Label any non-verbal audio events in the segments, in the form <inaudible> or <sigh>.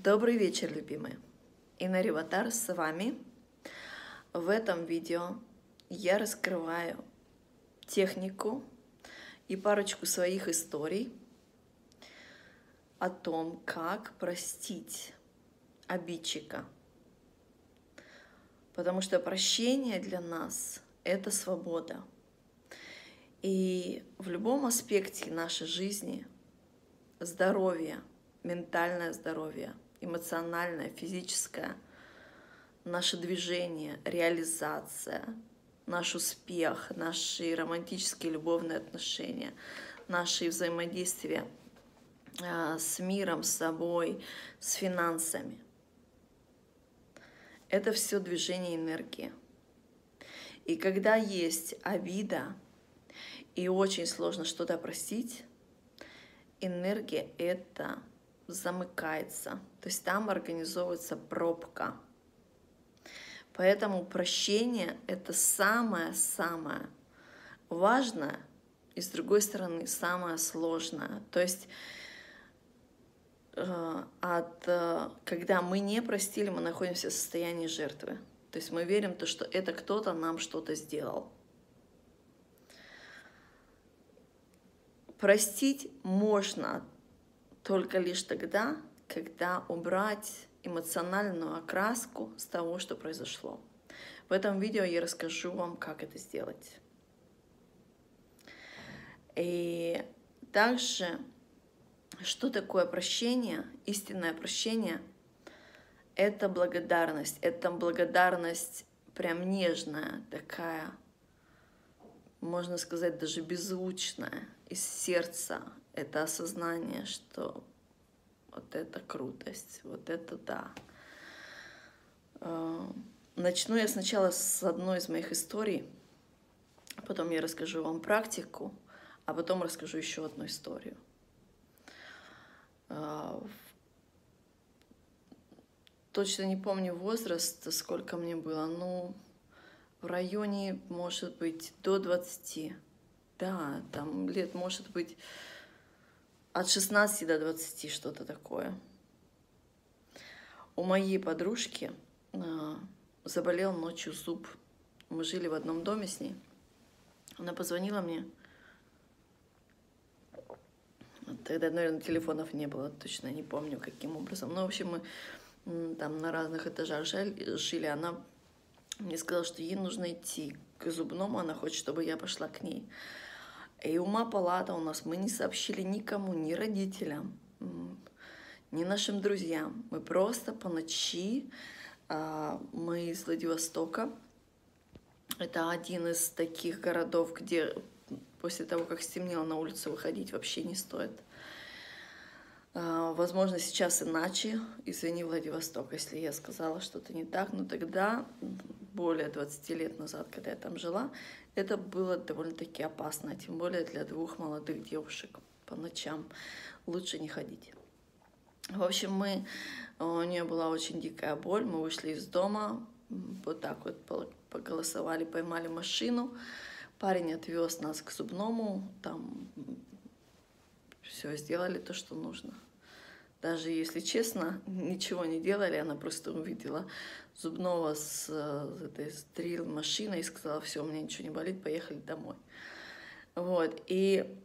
Добрый вечер, любимые! Инна Риватар с вами. В этом видео я раскрываю технику и парочку своих историй о том, как простить обидчика. Потому что прощение для нас — это свобода. И в любом аспекте нашей жизни здоровье, ментальное здоровье, эмоциональное, физическое, наше движение, реализация, наш успех, наши романтические любовные отношения, наши взаимодействия а, с миром, с собой, с финансами. Это все движение энергии. И когда есть обида, и очень сложно что-то простить, энергия это замыкается. То есть там организовывается пробка. Поэтому прощение — это самое-самое важное и, с другой стороны, самое сложное. То есть э, от, э, когда мы не простили, мы находимся в состоянии жертвы. То есть мы верим, то, что это кто-то нам что-то сделал. Простить можно только лишь тогда, когда убрать эмоциональную окраску с того, что произошло. В этом видео я расскажу вам, как это сделать. И также, что такое прощение, истинное прощение, это благодарность. Это благодарность прям нежная, такая, можно сказать, даже беззвучная, из сердца. Это осознание, что вот это крутость, вот это да. А, начну я сначала с одной из моих историй, потом я расскажу вам практику, а потом расскажу еще одну историю. А, точно не помню возраст, сколько мне было, ну, в районе, может быть, до 20. Да, там лет, может быть, от 16 до 20, что-то такое. У моей подружки э, заболел ночью зуб. Мы жили в одном доме с ней. Она позвонила мне. Тогда, наверное, телефонов не было, точно не помню, каким образом. Ну, в общем, мы там на разных этажах жили. Она мне сказала, что ей нужно идти к зубному, она хочет, чтобы я пошла к ней. И ума палата у нас, мы не сообщили никому, ни родителям, ни нашим друзьям. Мы просто по ночи, а, мы из Владивостока, это один из таких городов, где после того, как стемнело, на улицу выходить вообще не стоит. А, возможно, сейчас иначе. Извини, Владивосток, если я сказала что-то не так, но тогда, более 20 лет назад, когда я там жила, это было довольно-таки опасно, тем более для двух молодых девушек по ночам. Лучше не ходить. В общем, мы, у нее была очень дикая боль, мы вышли из дома, вот так вот поголосовали, поймали машину, парень отвез нас к зубному, там все, сделали то, что нужно. Даже если честно, <laughs> ничего не делали, она просто увидела зубного с, с этой стрел машиной и сказала, все, меня ничего не болит, поехали домой. Вот, и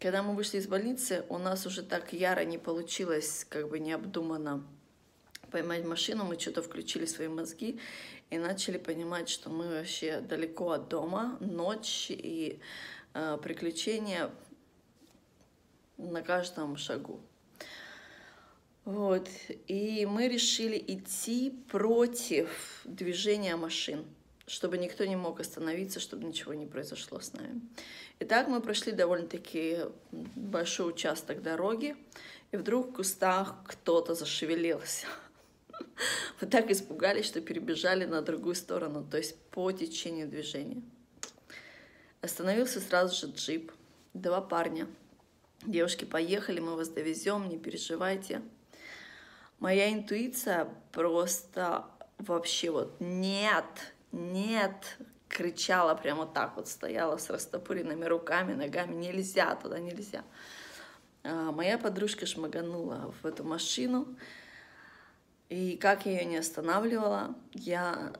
когда мы вышли из больницы, у нас уже так яро не получилось, как бы необдуманно поймать машину, мы что-то включили свои мозги и начали понимать, что мы вообще далеко от дома, ночь и э, приключения на каждом шагу. Вот. И мы решили идти против движения машин, чтобы никто не мог остановиться, чтобы ничего не произошло с нами. Итак, мы прошли довольно-таки большой участок дороги, и вдруг в кустах кто-то зашевелился. <laughs> Мы так испугались, что перебежали на другую сторону, то есть по течению движения. Остановился сразу же джип, два парня. Девушки, поехали, мы вас довезем, не переживайте моя интуиция просто вообще вот нет, нет, кричала прямо так вот, стояла с растопыренными руками, ногами, нельзя туда, нельзя. А моя подружка шмаганула в эту машину, И как я ее не останавливала, я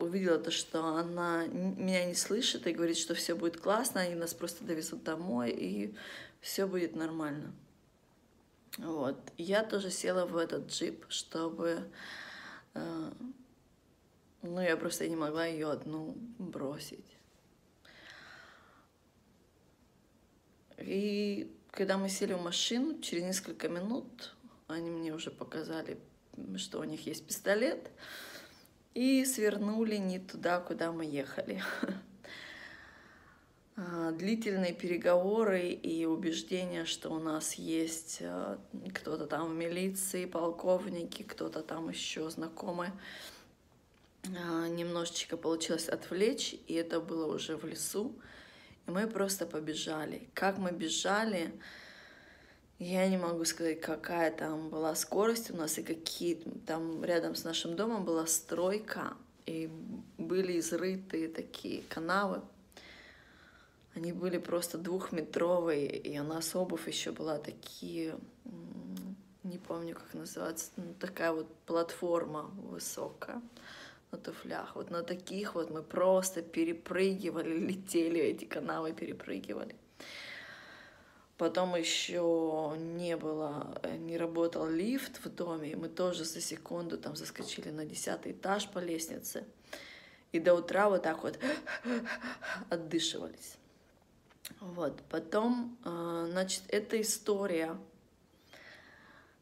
увидела то, что она меня не слышит и говорит, что все будет классно, они нас просто довезут домой, и все будет нормально. Вот. Я тоже села в этот джип, чтобы... Э, ну, я просто не могла ее одну бросить. И когда мы сели в машину, через несколько минут они мне уже показали, что у них есть пистолет, и свернули не туда, куда мы ехали. <laughs> А, длительные переговоры и убеждения, что у нас есть а, кто-то там в милиции, полковники, кто-то там еще знакомый, а, немножечко получилось отвлечь, и это было уже в лесу. И мы просто побежали. Как мы бежали, я не могу сказать, какая там была скорость у нас и какие там рядом с нашим домом была стройка, и были изрытые такие канавы. Они были просто двухметровые, и у нас обувь еще была такие, не помню, как называется, ну, такая вот платформа высокая на туфлях. Вот на таких вот мы просто перепрыгивали, <laughs> летели эти канавы, перепрыгивали. Потом еще не было, э, не работал лифт в доме, и мы тоже за секунду там заскочили на десятый этаж по лестнице. И до утра вот так вот <laughs> отдышивались. Вот, потом, э, значит, эта история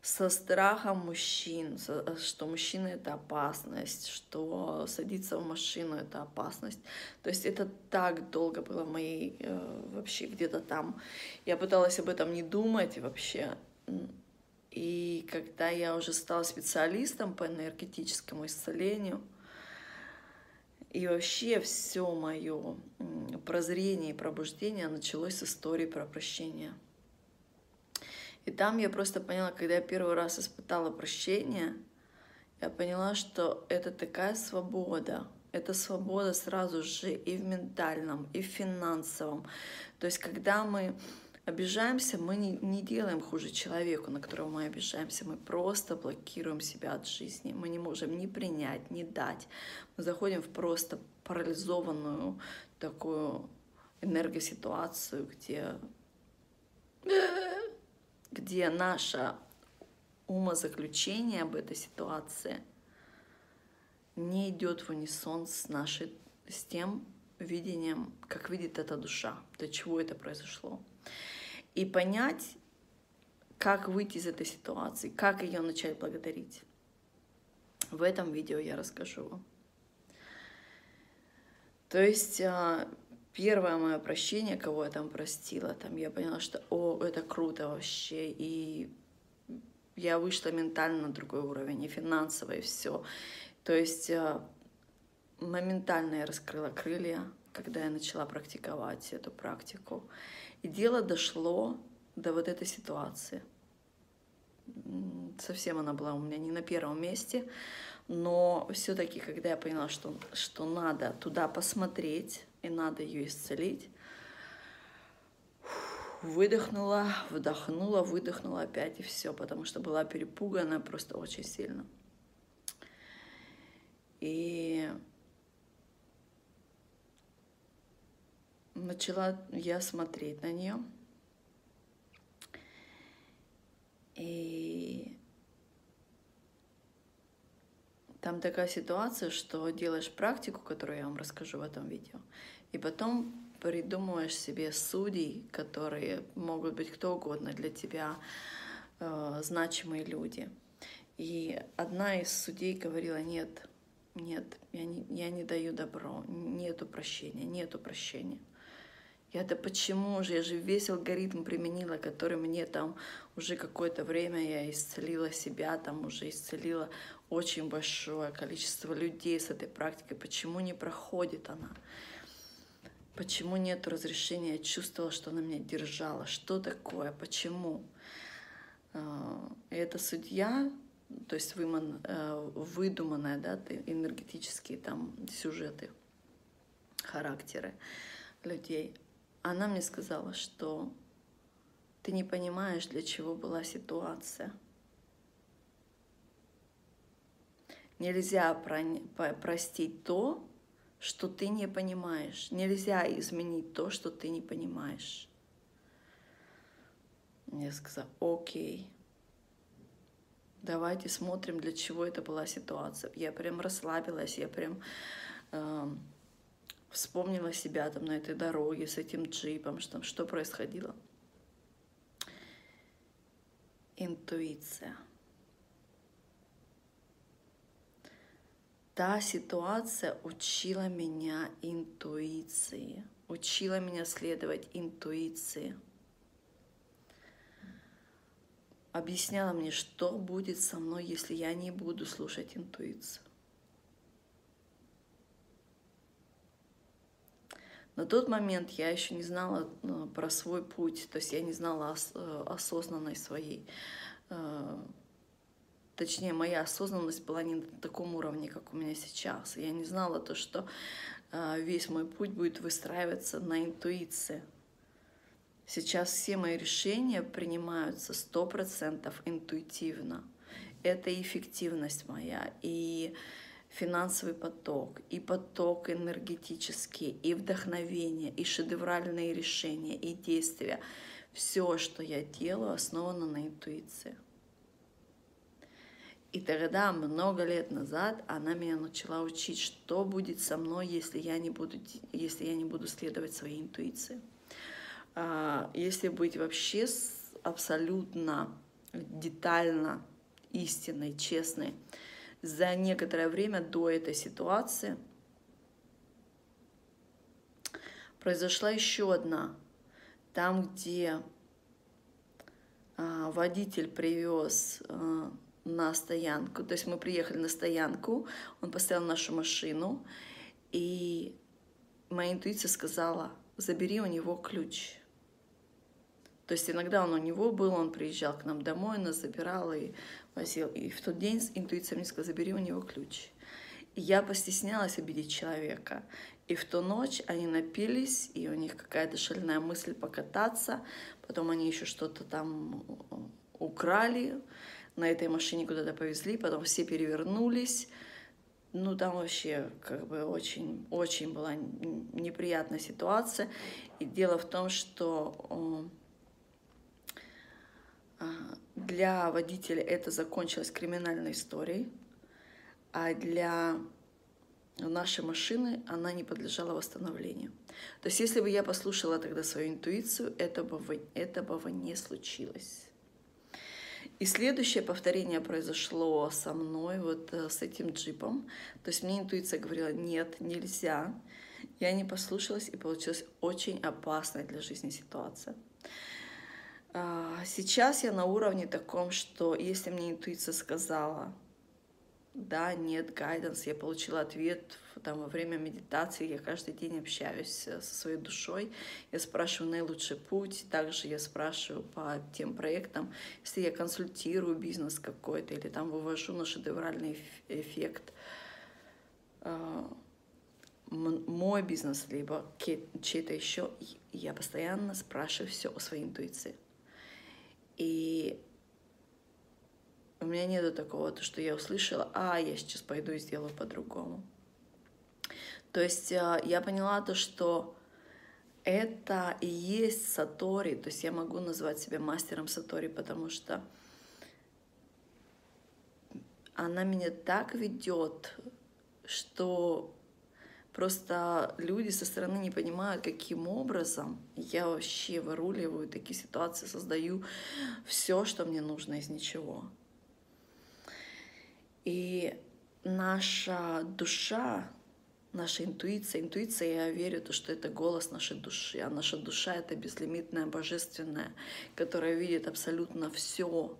со страхом мужчин, что мужчина это опасность, что садиться в машину это опасность. То есть это так долго было моей э, вообще где-то там. Я пыталась об этом не думать вообще. И когда я уже стала специалистом по энергетическому исцелению, и вообще все мое прозрение и пробуждение началось с истории про прощение. И там я просто поняла, когда я первый раз испытала прощение, я поняла, что это такая свобода. Это свобода сразу же и в ментальном, и в финансовом. То есть, когда мы обижаемся, мы не, не делаем хуже человеку, на которого мы обижаемся. Мы просто блокируем себя от жизни. Мы не можем ни принять, ни дать. Мы заходим в просто парализованную такую энергоситуацию, где где наше умозаключение об этой ситуации не идет в унисон с, нашей, с тем видением, как видит эта душа, до чего это произошло. И понять, как выйти из этой ситуации, как ее начать благодарить. В этом видео я расскажу вам. То есть а, первое мое прощение, кого я там простила, там я поняла, что о, это круто вообще, и я вышла ментально на другой уровень, и финансово, и все. То есть а, моментально я раскрыла крылья, когда я начала практиковать эту практику. И дело дошло до вот этой ситуации. Совсем она была у меня не на первом месте, но все-таки, когда я поняла, что, что надо туда посмотреть и надо ее исцелить, выдохнула, вдохнула, выдохнула опять и все, потому что была перепугана просто очень сильно. И начала я смотреть на нее. И там такая ситуация, что делаешь практику, которую я вам расскажу в этом видео, и потом придумываешь себе судей, которые могут быть кто угодно для тебя, э, значимые люди. И одна из судей говорила, нет, нет, я не, я не даю добро, нету прощения, нету прощения. Я да почему же? Я же весь алгоритм применила, который мне там уже какое-то время я исцелила себя, там уже исцелила очень большое количество людей с этой практикой. Почему не проходит она? Почему нет разрешения? Я чувствовала, что она меня держала. Что такое? Почему? А, и эта судья, то есть выман, э, выдуманная, да, энергетические там сюжеты, характеры людей, она мне сказала, что ты не понимаешь, для чего была ситуация. Нельзя про простить то, что ты не понимаешь. Нельзя изменить то, что ты не понимаешь. Я сказала, окей, давайте смотрим, для чего это была ситуация. Я прям расслабилась, я прям э, вспомнила себя там на этой дороге с этим джипом, что, что происходило. Интуиция. Та ситуация учила меня интуиции, учила меня следовать интуиции. Объясняла мне, что будет со мной, если я не буду слушать интуицию. На тот момент я еще не знала э, про свой путь, то есть я не знала э, осознанной своей. Э, точнее, моя осознанность была не на таком уровне, как у меня сейчас. Я не знала то, что весь мой путь будет выстраиваться на интуиции. Сейчас все мои решения принимаются сто процентов интуитивно. Это эффективность моя. И финансовый поток, и поток энергетический, и вдохновение, и шедевральные решения, и действия. Все, что я делаю, основано на интуиции. И тогда, много лет назад, она меня начала учить, что будет со мной, если я не буду, если я не буду следовать своей интуиции. А, если быть вообще абсолютно детально истинной, честной, за некоторое время до этой ситуации произошла еще одна. Там, где а, водитель привез а, на стоянку, то есть мы приехали на стоянку, он поставил нашу машину, и моя интуиция сказала, забери у него ключ. То есть иногда он у него был, он приезжал к нам домой, нас забирал и возил. И в тот день интуиция мне сказала, забери у него ключ. И я постеснялась обидеть человека. И в ту ночь они напились, и у них какая-то шальная мысль покататься. Потом они еще что-то там украли, на этой машине куда-то повезли, потом все перевернулись. Ну, там вообще как бы очень, очень была неприятная ситуация. И дело в том, что для водителя это закончилось криминальной историей, а для нашей машины она не подлежала восстановлению. То есть если бы я послушала тогда свою интуицию, это бы, это бы не случилось. И следующее повторение произошло со мной, вот э, с этим джипом. То есть мне интуиция говорила, нет, нельзя. Я не послушалась, и получилась очень опасная для жизни ситуация. А, сейчас я на уровне таком, что если мне интуиция сказала, да, нет, гайденс, я получила ответ там, во время медитации, я каждый день общаюсь э, со своей душой, я спрашиваю наилучший путь, также я спрашиваю по тем проектам, если я консультирую бизнес какой-то или там вывожу на шедевральный эффект, а, мой бизнес, либо чей-то еще, я постоянно спрашиваю все о своей интуиции. И у меня нету такого, то, что я услышала, а, я сейчас пойду и сделаю по-другому. То есть а, я поняла то, что это и есть сатори, то есть я могу назвать себя мастером сатори, потому что она меня так ведет, что Просто люди со стороны не понимают, каким образом я вообще выруливаю такие ситуации, создаю все, что мне нужно из ничего. И наша душа, наша интуиция, интуиция, я верю, то, что это голос нашей души, а наша душа — это безлимитная, божественная, которая видит абсолютно все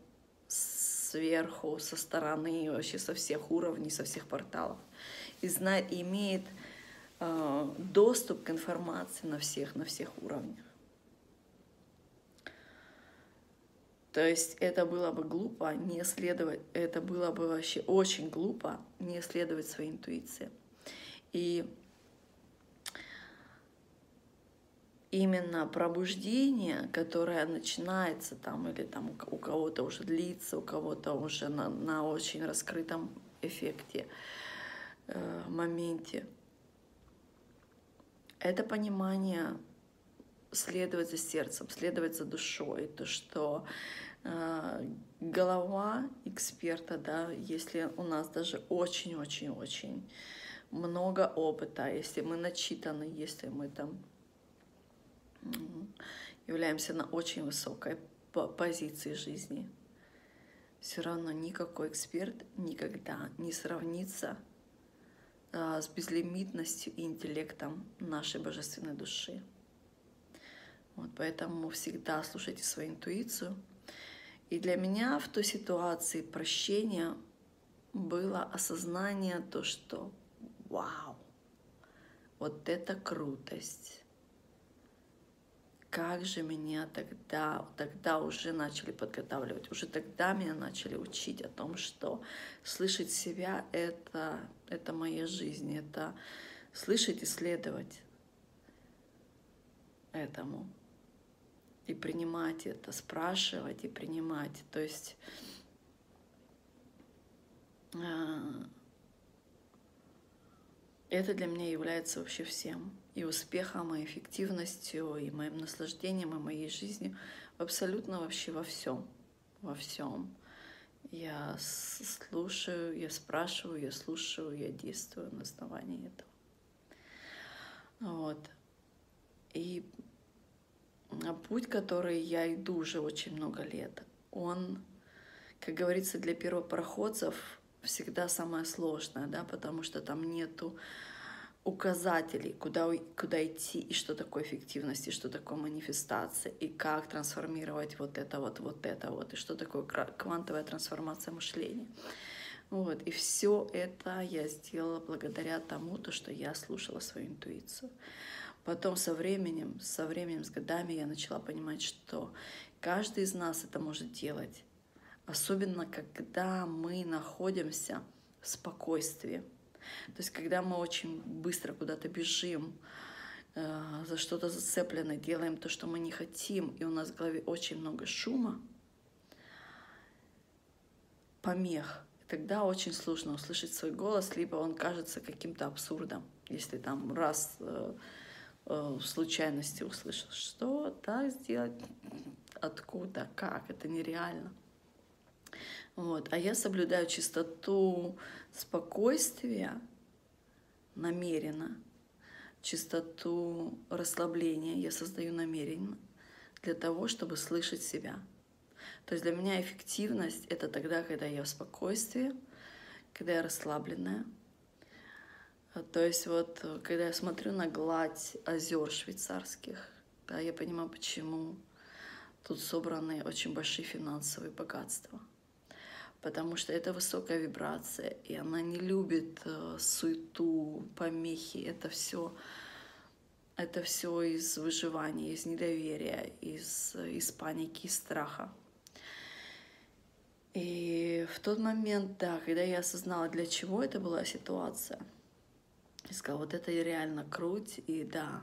сверху, со стороны, вообще со всех уровней, со всех порталов. И знает, имеет доступ к информации на всех, на всех уровнях. То есть это было бы глупо не следовать, это было бы вообще очень глупо не следовать своей интуиции. И именно пробуждение, которое начинается там или там у кого-то уже длится, у кого-то уже на, на очень раскрытом эффекте, э, моменте. Это понимание следовать за сердцем, следовать за душой, то, что э, голова эксперта, да, если у нас даже очень-очень-очень много опыта, если мы начитаны, если мы там являемся на очень высокой позиции жизни, все равно никакой эксперт никогда не сравнится с безлимитностью и интеллектом нашей божественной души. Вот, поэтому всегда слушайте свою интуицию. И для меня в той ситуации прощения было осознание то, что вау, вот это крутость. Как же меня тогда, тогда уже начали подготавливать, уже тогда меня начали учить о том, что слышать себя — это, это моя жизнь, это слышать и следовать этому и принимать это, спрашивать и принимать. То есть а, это для меня является вообще всем. И успехом, и эффективностью, и моим наслаждением, и моей жизнью. Абсолютно вообще во всем. Во всем. Я слушаю, я спрашиваю, я слушаю, я действую на основании этого. Вот. И путь, который я иду уже очень много лет, он, как говорится, для первопроходцев всегда самое сложное, да, потому что там нету указателей, куда, куда идти, и что такое эффективность, и что такое манифестация, и как трансформировать вот это вот, вот это вот, и что такое квантовая трансформация мышления. Вот. И все это я сделала благодаря тому, то, что я слушала свою интуицию. Потом со временем, со временем, с годами я начала понимать, что каждый из нас это может делать. Особенно, когда мы находимся в спокойствии. То есть, когда мы очень быстро куда-то бежим, э, за что-то зацеплены, делаем то, что мы не хотим, и у нас в голове очень много шума, помех, тогда очень сложно услышать свой голос, либо он кажется каким-то абсурдом, если там раз э, Э, случайности услышал, что так сделать, откуда, как, это нереально. Вот. А я соблюдаю чистоту спокойствия намеренно, чистоту расслабления я создаю намеренно для того, чтобы слышать себя. То есть для меня эффективность — это тогда, когда я в спокойствии, когда я расслабленная, а, то есть вот, когда я смотрю на гладь озер швейцарских, да, я понимаю, почему тут собраны очень большие финансовые богатства. Потому что это высокая вибрация, и она не любит э, суету, помехи. Это все это все из выживания, из недоверия, из, из паники, из страха. И в тот момент, да, когда я осознала, для чего это была ситуация – и сказала, вот это реально круть, и да,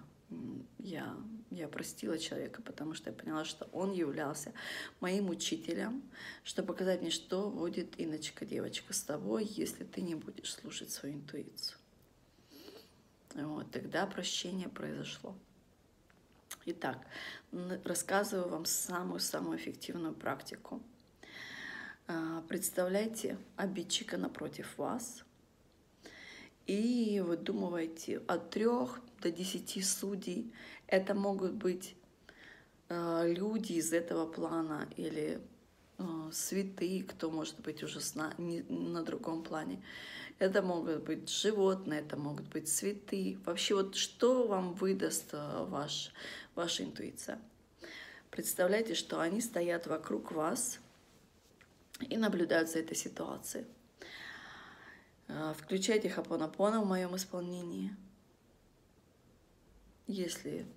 я, я простила человека, потому что я поняла, что он являлся моим учителем, чтобы показать мне, что будет Иночка, девочка, с тобой, если ты не будешь слушать свою интуицию. Вот, тогда прощение произошло. Итак, рассказываю вам самую-самую эффективную практику. А, представляйте обидчика напротив вас – и выдумываете от трех до десяти судей. Это могут быть э, люди из этого плана или э, святые, кто может быть уже на, не, на другом плане. Это могут быть животные, это могут быть цветы. Вообще вот что вам выдаст э, ваш, ваша интуиция. Представляете, что они стоят вокруг вас и наблюдают за этой ситуацией. А, включайте хапонапона в моем исполнении. Если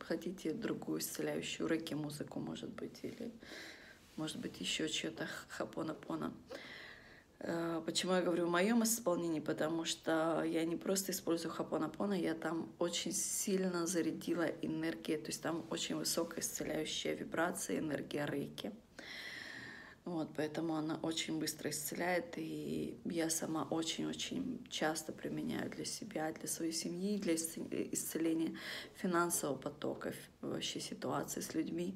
хотите другую исцеляющую рэки музыку, может быть, или может быть еще что-то хапонапона. А, почему я говорю в моем исполнении? Потому что я не просто использую хапонапона, я там очень сильно зарядила энергию, то есть там очень высокая исцеляющая вибрация, энергия рейки. Вот, поэтому она очень быстро исцеляет, и я сама очень-очень часто применяю для себя, для своей семьи, для исцеления финансового потока, вообще ситуации с людьми.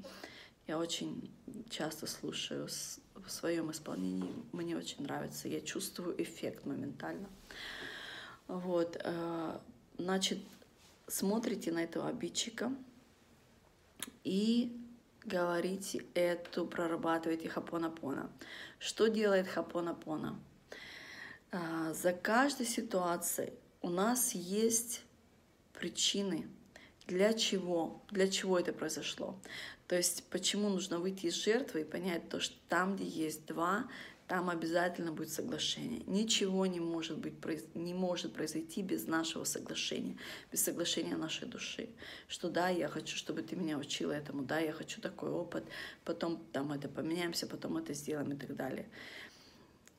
Я очень часто слушаю в своем исполнении, мне очень нравится, я чувствую эффект моментально. Вот, э, значит, смотрите на этого обидчика и говорите эту, прорабатывайте хапонапона. Что делает хапонапона? А, за каждой ситуацией у нас есть причины, для чего, для чего это произошло. То есть почему нужно выйти из жертвы и понять то, что там, где есть два, там обязательно будет соглашение. Ничего не может, быть, не может произойти без нашего соглашения, без соглашения нашей души. Что да, я хочу, чтобы ты меня учила этому, да, я хочу такой опыт, потом там это поменяемся, потом это сделаем и так далее.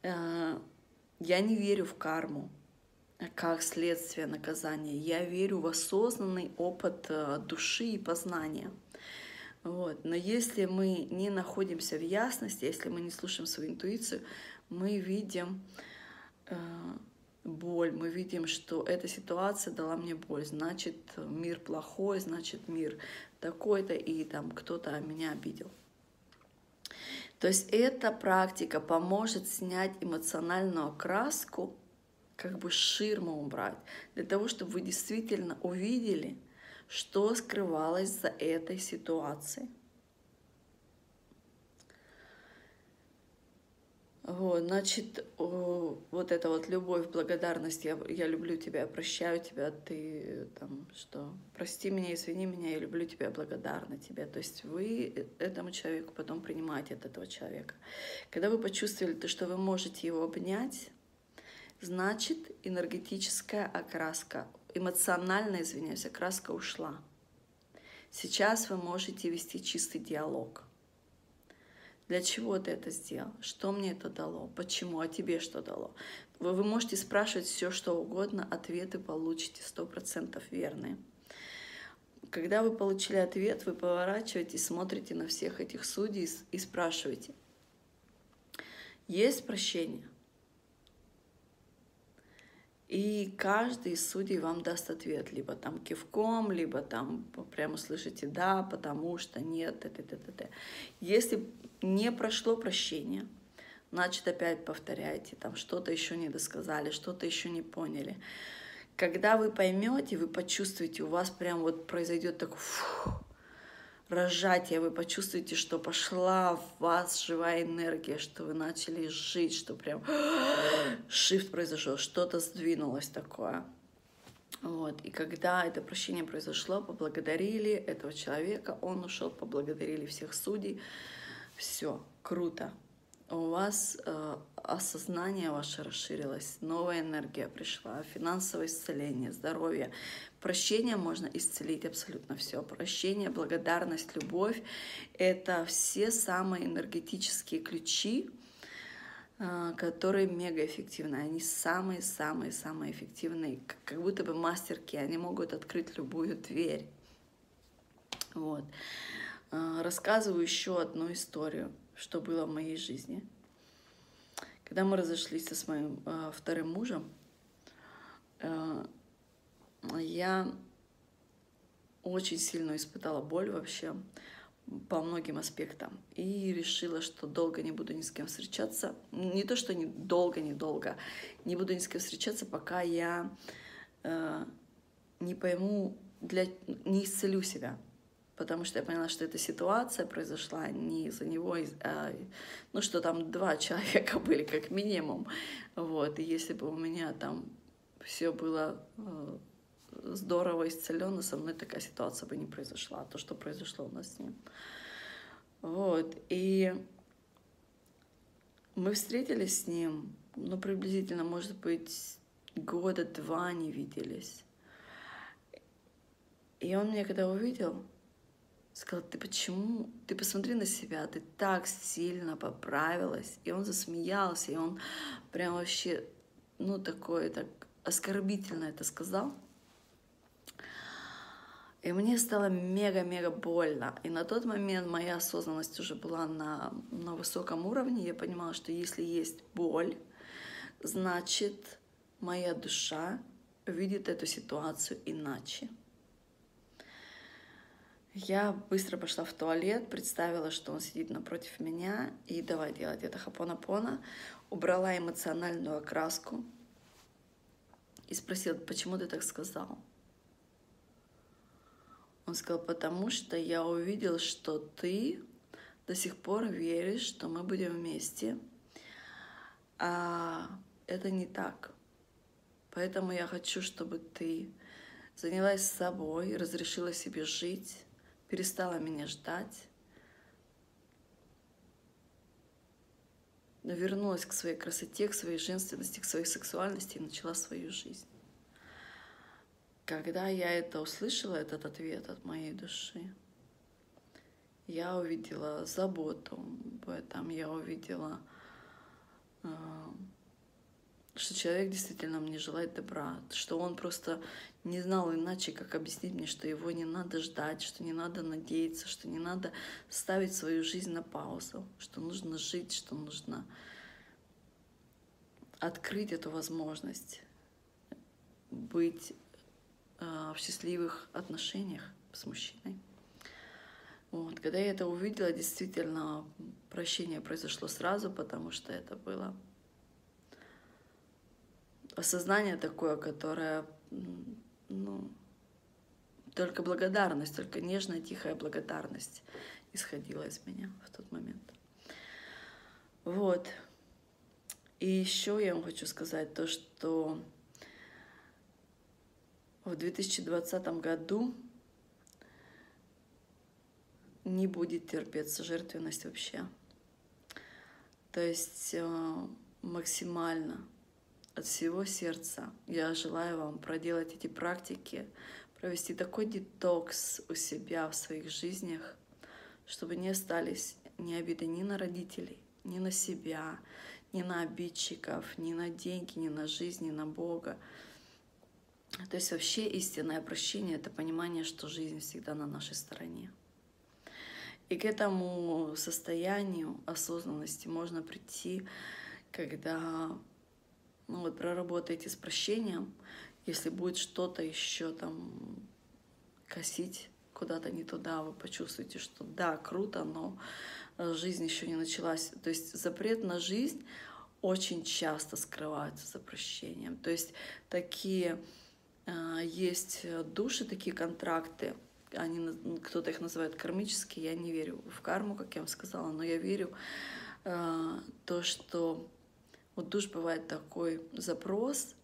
Э, я не верю в карму как следствие наказания. Я верю в осознанный опыт э, души и познания. Вот. Но если мы не находимся в ясности, если мы не слушаем свою интуицию, мы видим э, боль, мы видим, что эта ситуация дала мне боль, значит мир плохой, значит мир такой-то, и там кто-то меня обидел. То есть эта практика поможет снять эмоциональную краску, как бы ширму убрать, для того, чтобы вы действительно увидели – что скрывалось за этой ситуацией. Вот, значит, вот эта вот любовь, благодарность, я, я люблю тебя, прощаю тебя, ты там что, прости меня, извини меня, я люблю тебя, благодарна тебе. То есть вы этому человеку потом принимаете от этого человека. Когда вы почувствовали то, что вы можете его обнять, значит энергетическая окраска эмоционально, извиняюсь, окраска ушла. Сейчас вы можете вести чистый диалог. Для чего ты это сделал? Что мне это дало? Почему? А тебе что дало? Вы, вы можете спрашивать все, что угодно, ответы получите сто процентов верные. Когда вы получили ответ, вы поворачиваетесь, смотрите на всех этих судей и спрашиваете, есть прощение? И каждый из судей вам даст ответ, либо там кивком, либо там прямо слышите «да», «потому что», «нет», т -т -т -т -т. Если не прошло прощение, значит опять повторяйте, там что-то еще не досказали, что-то еще не поняли. Когда вы поймете, вы почувствуете, у вас прям вот произойдет такой фух, разжатие, вы почувствуете, что пошла в вас живая энергия, что вы начали жить, что прям <gasps> шифт произошел, что-то сдвинулось такое. Вот. И когда это прощение произошло, поблагодарили этого человека, он ушел, поблагодарили всех судей. Все, круто у вас э, осознание ваше расширилось, новая энергия пришла, финансовое исцеление, здоровье. Прощение можно исцелить абсолютно все. Прощение, благодарность, любовь — это все самые энергетические ключи, э, которые мега эффективны. Они самые-самые-самые эффективные, как будто бы мастерки. Они могут открыть любую дверь. Вот. Э, рассказываю еще одну историю что было в моей жизни. Когда мы разошлись с моим э, вторым мужем, э, я очень сильно испытала боль вообще по многим аспектам и решила, что долго не буду ни с кем встречаться. Не то, что не долго, не долго, не буду ни с кем встречаться, пока я э, не пойму, для, не исцелю себя потому что я поняла, что эта ситуация произошла не из-за него, а, ну что там два <laughs> человека были как минимум, вот, и если бы у меня там все было э, здорово исцелено, со мной такая ситуация бы не произошла, то, что произошло у нас с ним. Вот, и мы встретились с ним, ну, приблизительно, может быть, года два не виделись. И он меня когда увидел, сказал, ты почему, ты посмотри на себя, ты так сильно поправилась. И он засмеялся, и он прям вообще, ну, такое, так оскорбительно это сказал. И мне стало мега-мега больно. И на тот момент моя осознанность уже была на, на высоком уровне. Я понимала, что если есть боль, значит, моя душа видит эту ситуацию иначе. Я быстро пошла в туалет, представила, что он сидит напротив меня, и давай делать это хапона-пона. Убрала эмоциональную окраску и спросила, почему ты так сказал? Он сказал, потому что я увидел, что ты до сих пор веришь, что мы будем вместе. А это не так. Поэтому я хочу, чтобы ты занялась собой, разрешила себе жить, перестала меня ждать, вернулась к своей красоте, к своей женственности, к своей сексуальности и начала свою жизнь. Когда я это услышала, этот ответ от моей души, я увидела заботу в этом, я увидела, э, что человек действительно мне желает добра, что он просто не знал иначе, как объяснить мне, что его не надо ждать, что не надо надеяться, что не надо ставить свою жизнь на паузу, что нужно жить, что нужно открыть эту возможность быть а, в счастливых отношениях с мужчиной. Вот. Когда я это увидела, действительно, прощение произошло сразу, потому что это было осознание такое, которое, ну, только благодарность, только нежная, тихая благодарность исходила из меня в тот момент. Вот. И еще я вам хочу сказать то, что в 2020 году не будет терпеться жертвенность вообще. То есть э, максимально от всего сердца я желаю вам проделать эти практики, провести такой детокс у себя в своих жизнях, чтобы не остались ни обиды ни на родителей, ни на себя, ни на обидчиков, ни на деньги, ни на жизнь, ни на Бога. То есть вообще истинное прощение — это понимание, что жизнь всегда на нашей стороне. И к этому состоянию осознанности можно прийти, когда ну вот, проработаете с прощением, если будет что-то еще там косить куда-то не туда, вы почувствуете, что да, круто, но жизнь еще не началась. То есть запрет на жизнь очень часто скрывается за прощением. То есть такие а, есть души, такие контракты, они, кто-то их называет кармические, я не верю в карму, как я вам сказала, но я верю э, то, что у душ бывает такой запрос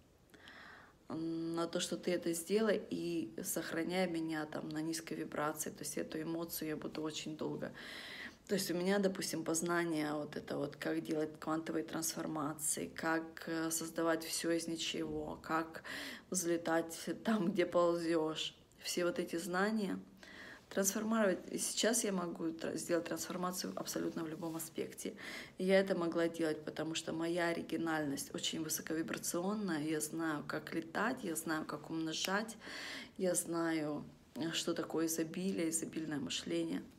на то, что ты это сделай и сохраняй меня там на низкой вибрации, то есть эту эмоцию я буду очень долго то есть у меня, допустим, познание вот это вот, как делать квантовые трансформации, как э, создавать все из ничего, как взлетать там, где ползешь. Все вот эти знания трансформировать. И сейчас я могу сделать трансформацию абсолютно в любом аспекте. И я это могла делать, потому что моя оригинальность очень высоковибрационная. Я знаю, как летать, я знаю, как умножать, я знаю, что такое изобилие, изобильное мышление —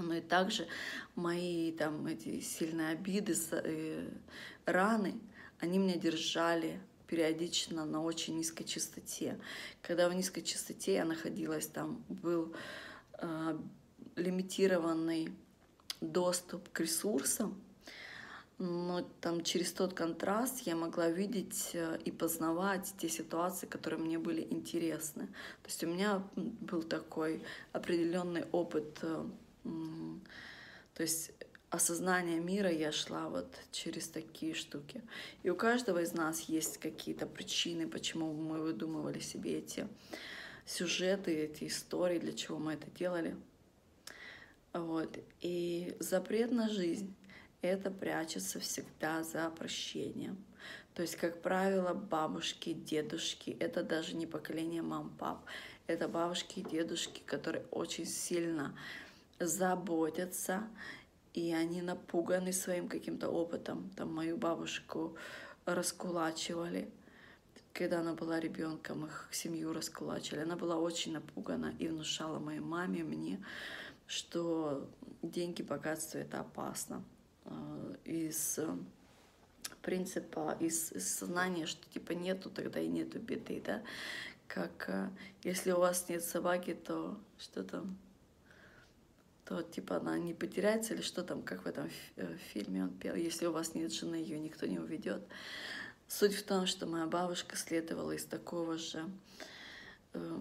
но и также мои там эти сильные обиды, э, раны, они меня держали периодично на очень низкой частоте. Когда в низкой частоте я находилась, там был э, лимитированный доступ к ресурсам, но там через тот контраст я могла видеть э, и познавать те ситуации, которые мне были интересны. То есть у меня был такой определенный опыт э, то есть осознание мира я шла вот через такие штуки. И у каждого из нас есть какие-то причины, почему мы выдумывали себе эти сюжеты, эти истории, для чего мы это делали. Вот. И запрет на жизнь — это прячется всегда за прощением. То есть, как правило, бабушки, дедушки — это даже не поколение мам-пап, это бабушки и дедушки, которые очень сильно заботятся, и они напуганы своим каким-то опытом. Там мою бабушку раскулачивали, когда она была ребенком, их семью раскулачили. Она была очень напугана и внушала моей маме, мне, что деньги, богатство — это опасно. А, из принципа, из, сознания, что типа нету, тогда и нету беды, да. Как а, если у вас нет собаки, то что там? То типа она не потеряется или что там, как в этом э, фильме он пел, если у вас нет жены, ее никто не уведет. Суть в том, что моя бабушка следовала из такого же э,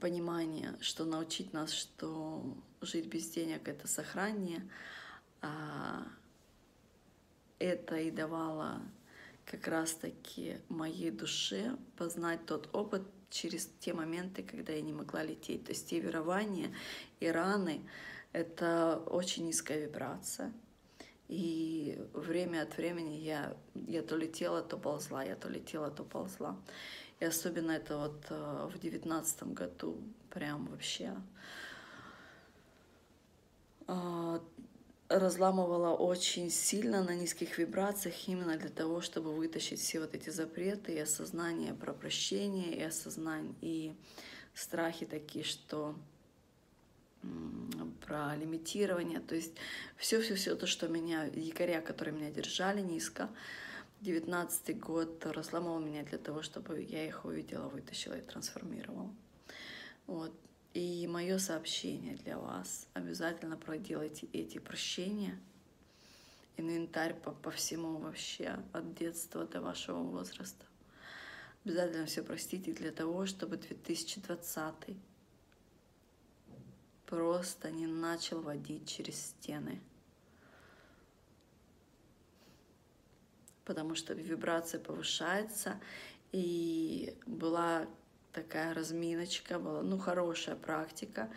понимания, что научить нас, что жить без денег это сохранение, а это и давало как раз-таки моей душе познать тот опыт через те моменты, когда я не могла лететь. То есть те верования и раны, это очень низкая вибрация. И время от времени я, я то летела, то ползла, я то летела, то ползла. И особенно это вот э, в девятнадцатом году прям вообще э, разламывала очень сильно на низких вибрациях именно для того, чтобы вытащить все вот эти запреты и осознание про прощение, и осознание, и страхи такие, что про лимитирование, то есть все-все-все то, что меня, якоря, которые меня держали низко, девятнадцатый год разломал меня для того, чтобы я их увидела, вытащила и трансформировала. Вот. И мое сообщение для вас. Обязательно проделайте эти прощения. Инвентарь по, по всему вообще, от детства до вашего возраста. Обязательно все простите для того, чтобы 2020 просто не начал водить через стены. Потому что вибрация повышается, и была такая разминочка, была, ну, хорошая практика.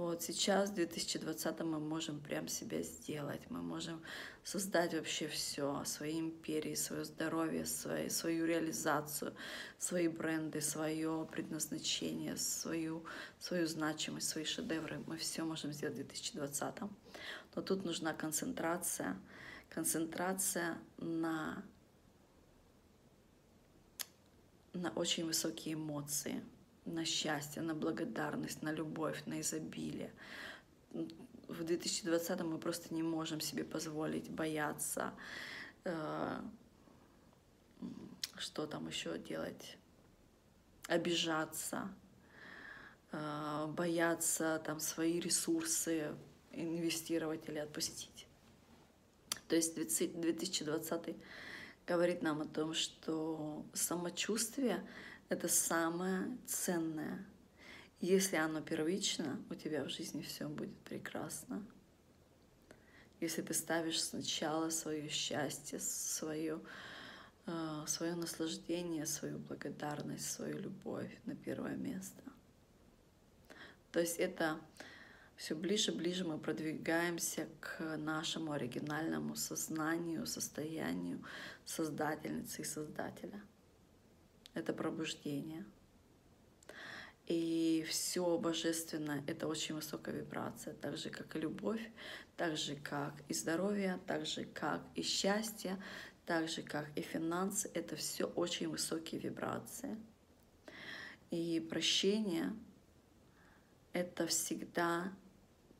Вот сейчас, в 2020 мы можем прям себя сделать, мы можем создать вообще все, свои империи, свое здоровье, свои, свою реализацию, свои бренды, свое предназначение, свою, свою значимость, свои шедевры. Мы все можем сделать в 2020. Но тут нужна концентрация, концентрация на, на очень высокие эмоции, на счастье, на благодарность, на любовь, на изобилие в 2020 мы просто не можем себе позволить бояться, э, что там еще делать, обижаться, э, бояться там свои ресурсы инвестировать или отпустить. То есть 2020 говорит нам о том, что самочувствие — это самое ценное — если оно первично, у тебя в жизни все будет прекрасно. Если ты ставишь сначала свое счастье, свое, э, свое наслаждение, свою благодарность, свою любовь на первое место. То есть это все ближе и ближе мы продвигаемся к нашему оригинальному сознанию, состоянию создательницы и создателя. Это пробуждение — и все божественное — это очень высокая вибрация, так же, как и любовь, так же, как и здоровье, так же, как и счастье, так же, как и финансы. Это все очень высокие вибрации. И прощение — это всегда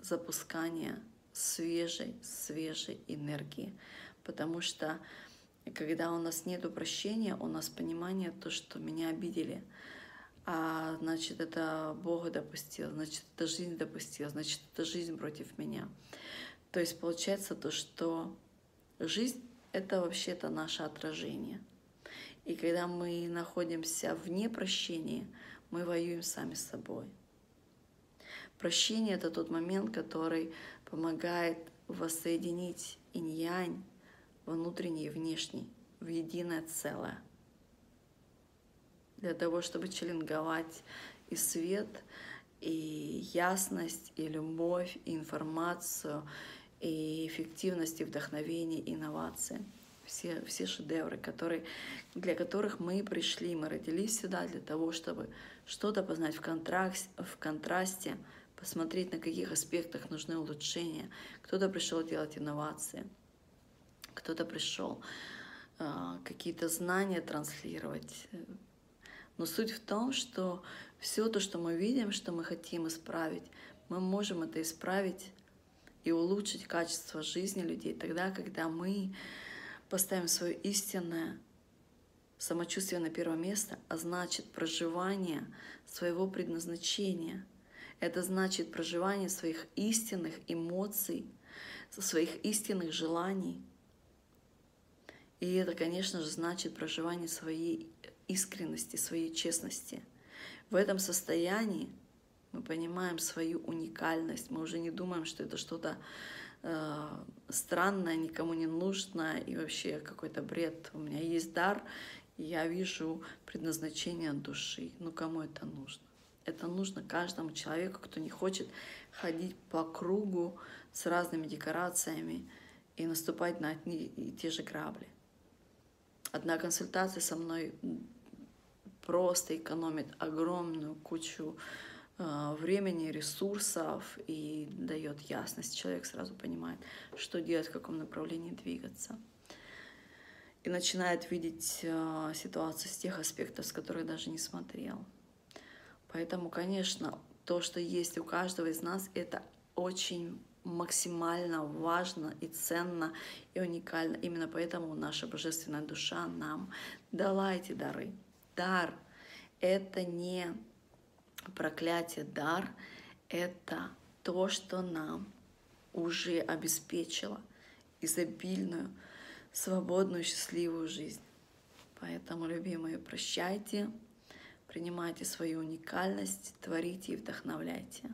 запускание свежей, свежей энергии. Потому что когда у нас нет прощения, у нас понимание то, что меня обидели — а значит, это Бога допустил, значит, это жизнь допустила, значит, это жизнь против меня. То есть получается то, что жизнь — это вообще-то наше отражение. И когда мы находимся вне прощения, мы воюем сами с собой. Прощение — это тот момент, который помогает воссоединить инь-янь, внутренний и внешний, в единое целое — для того, чтобы челенговать и свет, и ясность, и любовь, и информацию, и эффективность, и вдохновение, и инновации. Все, все шедевры, которые, для которых мы пришли, мы родились сюда для того, чтобы что-то познать в, контрасте, в контрасте, посмотреть, на каких аспектах нужны улучшения. Кто-то пришел делать инновации, кто-то пришел э, какие-то знания транслировать, Но суть в том, что все то, что мы видим, что мы хотим исправить, мы можем это исправить и улучшить качество жизни людей тогда, когда мы поставим свое истинное самочувствие на первое место, а значит проживание своего предназначения. Это значит проживание своих истинных эмоций, своих истинных желаний. И это, конечно же, значит проживание своей искренности, своей честности. В этом состоянии мы понимаем свою уникальность, мы уже не думаем, что это что-то э, странное, никому не нужное и вообще какой-то бред. У меня есть дар, и я вижу предназначение души. Ну кому это нужно? Это нужно каждому человеку, кто не хочет ходить по кругу с разными декорациями и наступать на одни и те же грабли. Одна консультация со мной просто экономит огромную кучу э, времени, ресурсов и дает ясность. Человек сразу понимает, что делать, в каком направлении двигаться. И начинает видеть э, ситуацию с тех аспектов, с которых даже не смотрел. Поэтому, конечно, то, что есть у каждого из нас, это очень максимально важно и ценно и уникально. Именно поэтому наша божественная душа нам дала эти дары дар — это не проклятие, дар — это то, что нам уже обеспечило изобильную, свободную, счастливую жизнь. Поэтому, любимые, прощайте, принимайте свою уникальность, творите и вдохновляйте.